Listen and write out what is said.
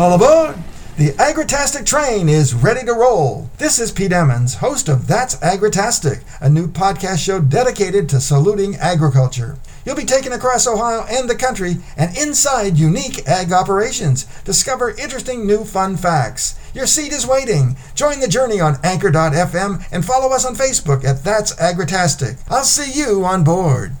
All aboard! The Agritastic train is ready to roll. This is Pete Emmons, host of That's Agritastic, a new podcast show dedicated to saluting agriculture. You'll be taken across Ohio and the country and inside unique ag operations. Discover interesting new fun facts. Your seat is waiting. Join the journey on Anchor.fm and follow us on Facebook at That's Agritastic. I'll see you on board.